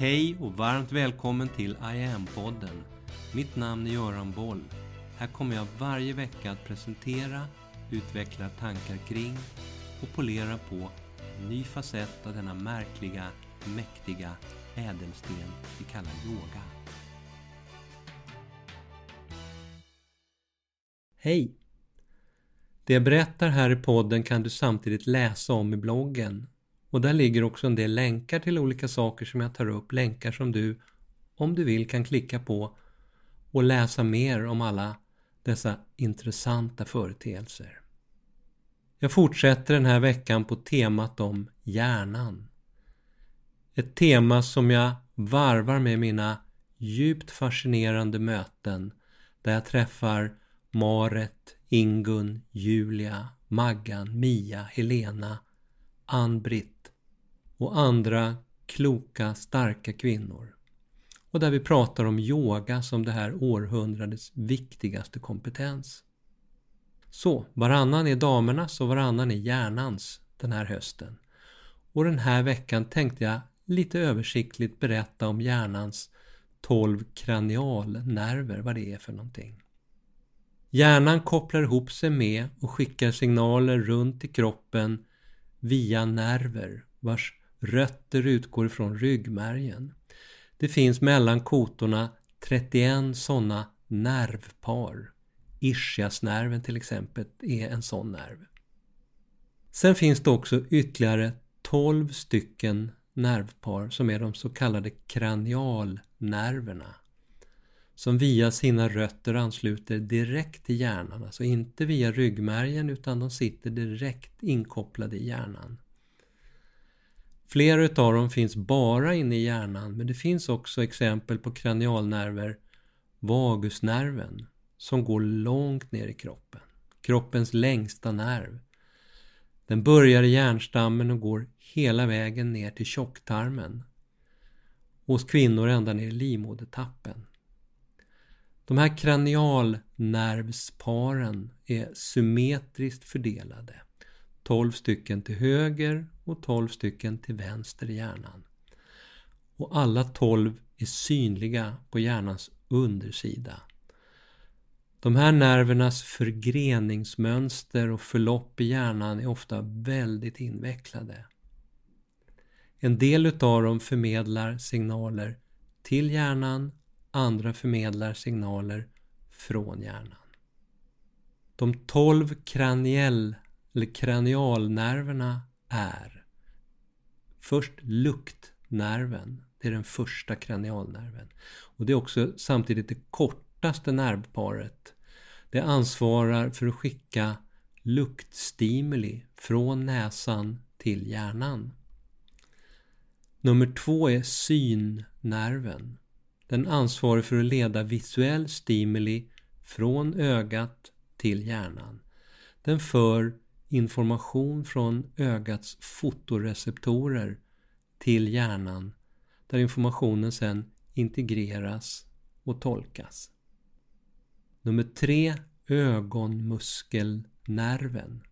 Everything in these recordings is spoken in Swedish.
Hej och varmt välkommen till I am-podden. Mitt namn är Göran Boll. Här kommer jag varje vecka att presentera, utveckla tankar kring och polera på en ny facett av denna märkliga, mäktiga ädelsten vi kallar yoga. Hej! Det jag berättar här i podden kan du samtidigt läsa om i bloggen. Och där ligger också en del länkar till olika saker som jag tar upp. Länkar som du, om du vill, kan klicka på och läsa mer om alla dessa intressanta företeelser. Jag fortsätter den här veckan på temat om hjärnan. Ett tema som jag varvar med mina djupt fascinerande möten där jag träffar Maret, Ingun, Julia, Maggan, Mia, Helena, Ann-Britt och andra kloka, starka kvinnor. Och där vi pratar om yoga som det här århundradets viktigaste kompetens. Så, varannan är damernas och varannan är hjärnans den här hösten. Och den här veckan tänkte jag lite översiktligt berätta om hjärnans 12 kranialnerver, vad det är för någonting. Hjärnan kopplar ihop sig med och skickar signaler runt i kroppen via nerver vars rötter utgår ifrån ryggmärgen. Det finns mellan kotorna 31 sådana nervpar. Ischiasnerven till exempel är en sån nerv. Sen finns det också ytterligare 12 stycken nervpar som är de så kallade kranialnerverna som via sina rötter ansluter direkt till hjärnan, alltså inte via ryggmärgen utan de sitter direkt inkopplade i hjärnan. Flera utav dem finns bara inne i hjärnan men det finns också exempel på kranialnerver, vagusnerven, som går långt ner i kroppen. Kroppens längsta nerv. Den börjar i hjärnstammen och går hela vägen ner till tjocktarmen. Hos kvinnor ända ner i livmodertappen. De här kranialnervsparen är symmetriskt fördelade. 12 stycken till höger och 12 stycken till vänster i hjärnan. Och alla 12 är synliga på hjärnans undersida. De här nervernas förgreningsmönster och förlopp i hjärnan är ofta väldigt invecklade. En del utav dem förmedlar signaler till hjärnan andra förmedlar signaler från hjärnan. De 12 kraniell, eller kranialnerverna är först luktnerven. Det är den första kranialnerven. Och det är också samtidigt det kortaste nervparet. Det ansvarar för att skicka luktstimuli från näsan till hjärnan. Nummer två är synnerven. Den ansvarar för att leda visuell stimuli från ögat till hjärnan. Den för information från ögats fotoreceptorer till hjärnan där informationen sedan integreras och tolkas. Nummer tre, ögonmuskelnerven.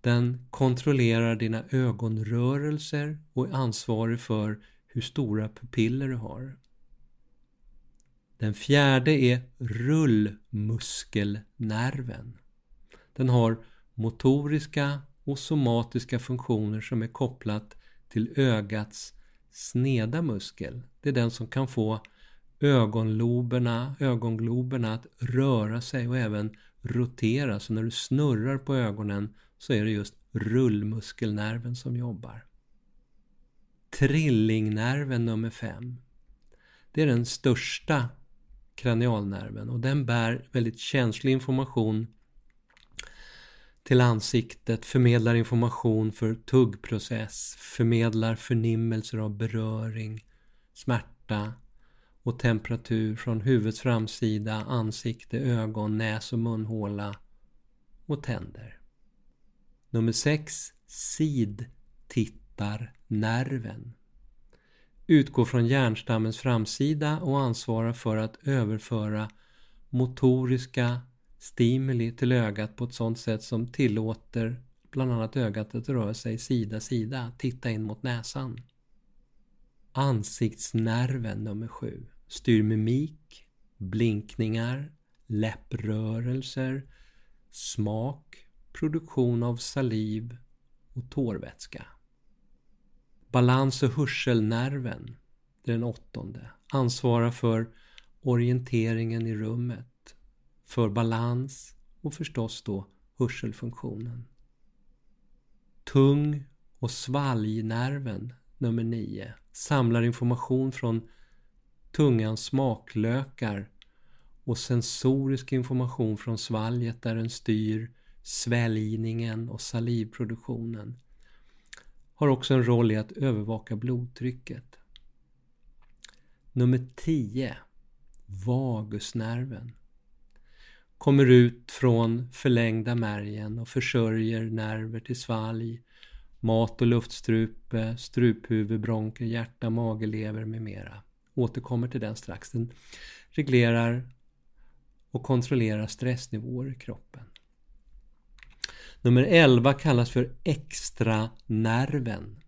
Den kontrollerar dina ögonrörelser och är ansvarig för hur stora pupiller du har. Den fjärde är rullmuskelnerven. Den har motoriska och somatiska funktioner som är kopplat till ögats sneda muskel. Det är den som kan få ögonloberna, ögongloberna att röra sig och även rotera. Så när du snurrar på ögonen så är det just rullmuskelnerven som jobbar. Trillingnerven nummer fem. Det är den största kranialnerven och den bär väldigt känslig information till ansiktet, förmedlar information för tuggprocess, förmedlar förnimmelser av beröring, smärta och temperatur från huvudets framsida, ansikte, ögon, näs och munhåla och tänder. Nummer 6. Sidtittarnerven utgår från hjärnstammens framsida och ansvarar för att överföra motoriska stimuli till ögat på ett sådant sätt som tillåter bland annat ögat att röra sig sida-sida, titta in mot näsan. Ansiktsnerven nummer sju styr mimik, blinkningar, läpprörelser, smak, produktion av saliv och tårvätska. Balans och hörselnerven, den åttonde, ansvarar för orienteringen i rummet, för balans och förstås då hörselfunktionen. Tung och svalgnerven nummer 9 samlar information från tungans smaklökar och sensorisk information från svalget där den styr sväljningen och salivproduktionen. Har också en roll i att övervaka blodtrycket. Nummer 10. Vagusnerven. Kommer ut från förlängda märgen och försörjer nerver till svalg, mat och luftstrupe, struphuvud, bronker, hjärta, mage, lever med mera. Återkommer till den strax. Den reglerar och kontrollerar stressnivåer i kroppen. Nummer 11 kallas för extranerven.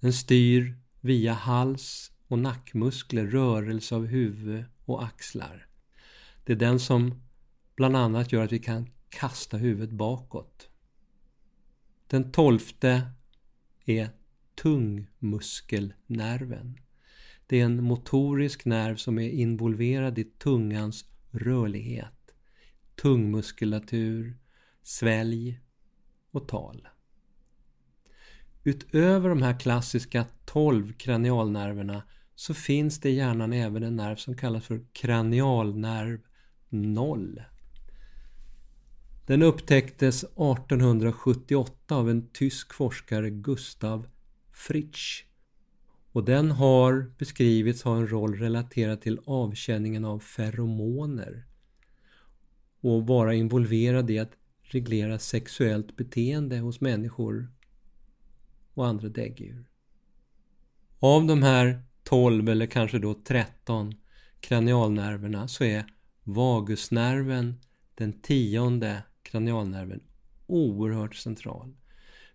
Den styr via hals och nackmuskler rörelse av huvud och axlar. Det är den som bland annat gör att vi kan kasta huvudet bakåt. Den tolfte är tungmuskelnerven. Det är en motorisk nerv som är involverad i tungans rörlighet, tungmuskulatur, svälj och tal. Utöver de här klassiska 12 kranialnerverna så finns det i hjärnan även en nerv som kallas för kranialnerv 0. Den upptäcktes 1878 av en tysk forskare Gustav Fritsch. Och den har beskrivits ha en roll relaterad till avkänningen av feromoner och vara involverad i att reglera sexuellt beteende hos människor och andra däggdjur. Av de här 12 eller kanske då 13 kranialnerverna så är vagusnerven den tionde kranialnerven oerhört central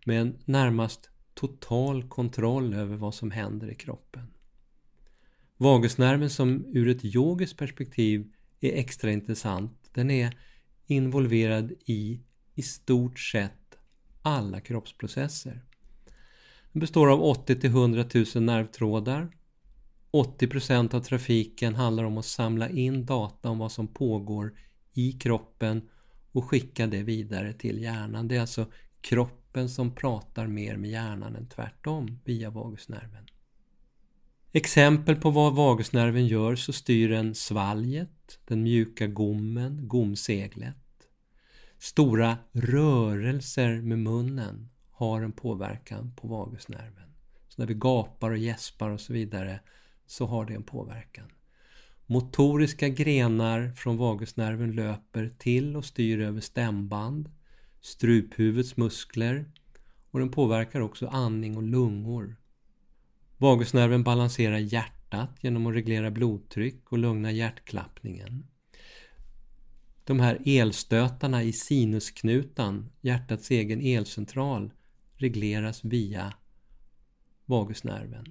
med en närmast total kontroll över vad som händer i kroppen. Vagusnerven som ur ett yogiskt perspektiv är extra intressant, den är involverad i i stort sett alla kroppsprocesser. Den består av 80 till 100 000 nervtrådar. 80% av trafiken handlar om att samla in data om vad som pågår i kroppen och skicka det vidare till hjärnan. Det är alltså kroppen som pratar mer med hjärnan än tvärtom via vagusnerven. Exempel på vad vagusnerven gör så styr den svalget, den mjuka gommen, gomseglet. Stora rörelser med munnen har en påverkan på vagusnerven. Så när vi gapar och gäspar och så vidare så har det en påverkan. Motoriska grenar från vagusnerven löper till och styr över stämband, struphuvudets muskler och den påverkar också andning och lungor. Vagusnerven balanserar hjärtat genom att reglera blodtryck och lugna hjärtklappningen. De här elstötarna i sinusknutan, hjärtats egen elcentral, regleras via vagusnerven.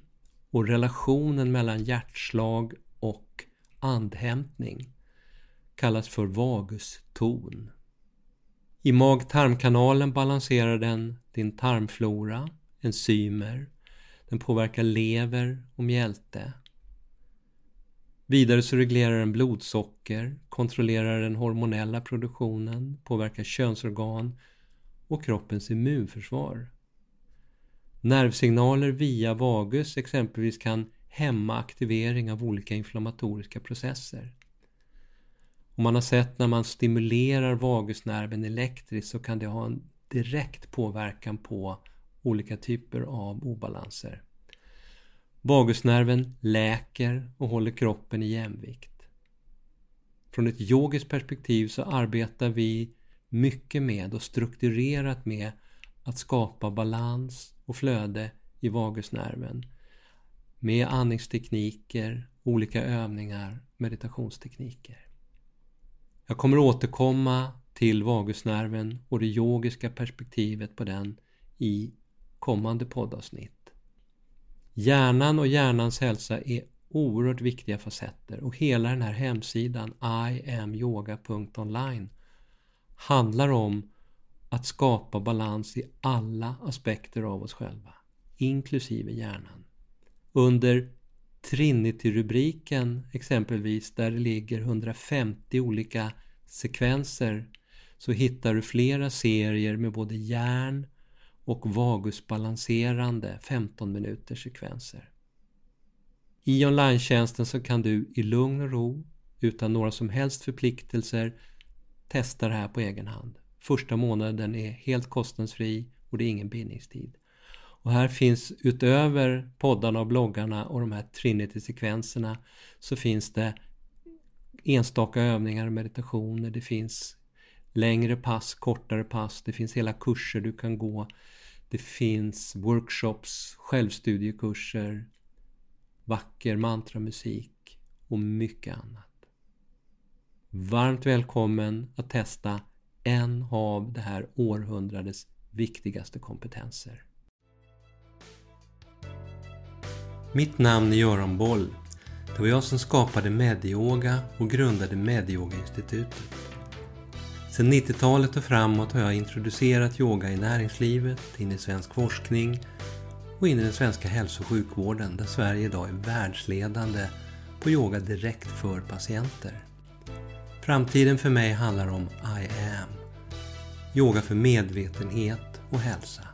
Och relationen mellan hjärtslag och andhämtning kallas för vaguston. I mag-tarmkanalen balanserar den din tarmflora, enzymer, den påverkar lever och mjälte. Vidare så reglerar den blodsocker, kontrollerar den hormonella produktionen, påverkar könsorgan och kroppens immunförsvar. Nervsignaler via vagus exempelvis kan hämma aktivering av olika inflammatoriska processer. Och man har sett när man stimulerar vagusnerven elektriskt så kan det ha en direkt påverkan på olika typer av obalanser. Vagusnerven läker och håller kroppen i jämvikt. Från ett yogiskt perspektiv så arbetar vi mycket med och strukturerat med att skapa balans och flöde i vagusnerven med andningstekniker, olika övningar, meditationstekniker. Jag kommer återkomma till vagusnerven och det yogiska perspektivet på den i kommande poddavsnitt. Hjärnan och hjärnans hälsa är oerhört viktiga facetter och hela den här hemsidan iamyoga.online handlar om att skapa balans i alla aspekter av oss själva, inklusive hjärnan. Under Trinity-rubriken exempelvis, där det ligger 150 olika sekvenser, så hittar du flera serier med både järn och vagusbalanserande 15 minuters sekvenser. I online så kan du i lugn och ro, utan några som helst förpliktelser, testa det här på egen hand. Första månaden är helt kostnadsfri och det är ingen bindningstid. Och här finns utöver poddarna och bloggarna och de här Trinity-sekvenserna så finns det enstaka övningar och meditationer. Det finns längre pass, kortare pass. Det finns hela kurser du kan gå. Det finns workshops, självstudiekurser, vacker mantramusik och mycket annat. Varmt välkommen att testa en av det här århundradets viktigaste kompetenser. Mitt namn är Göran Boll. Det var jag som skapade Medyoga och grundade Medyoga-institutet. Sedan 90-talet och framåt har jag introducerat yoga i näringslivet, in i svensk forskning och in i den svenska hälso och sjukvården där Sverige idag är världsledande på yoga direkt för patienter. Framtiden för mig handlar om I am. Yoga för medvetenhet och hälsa.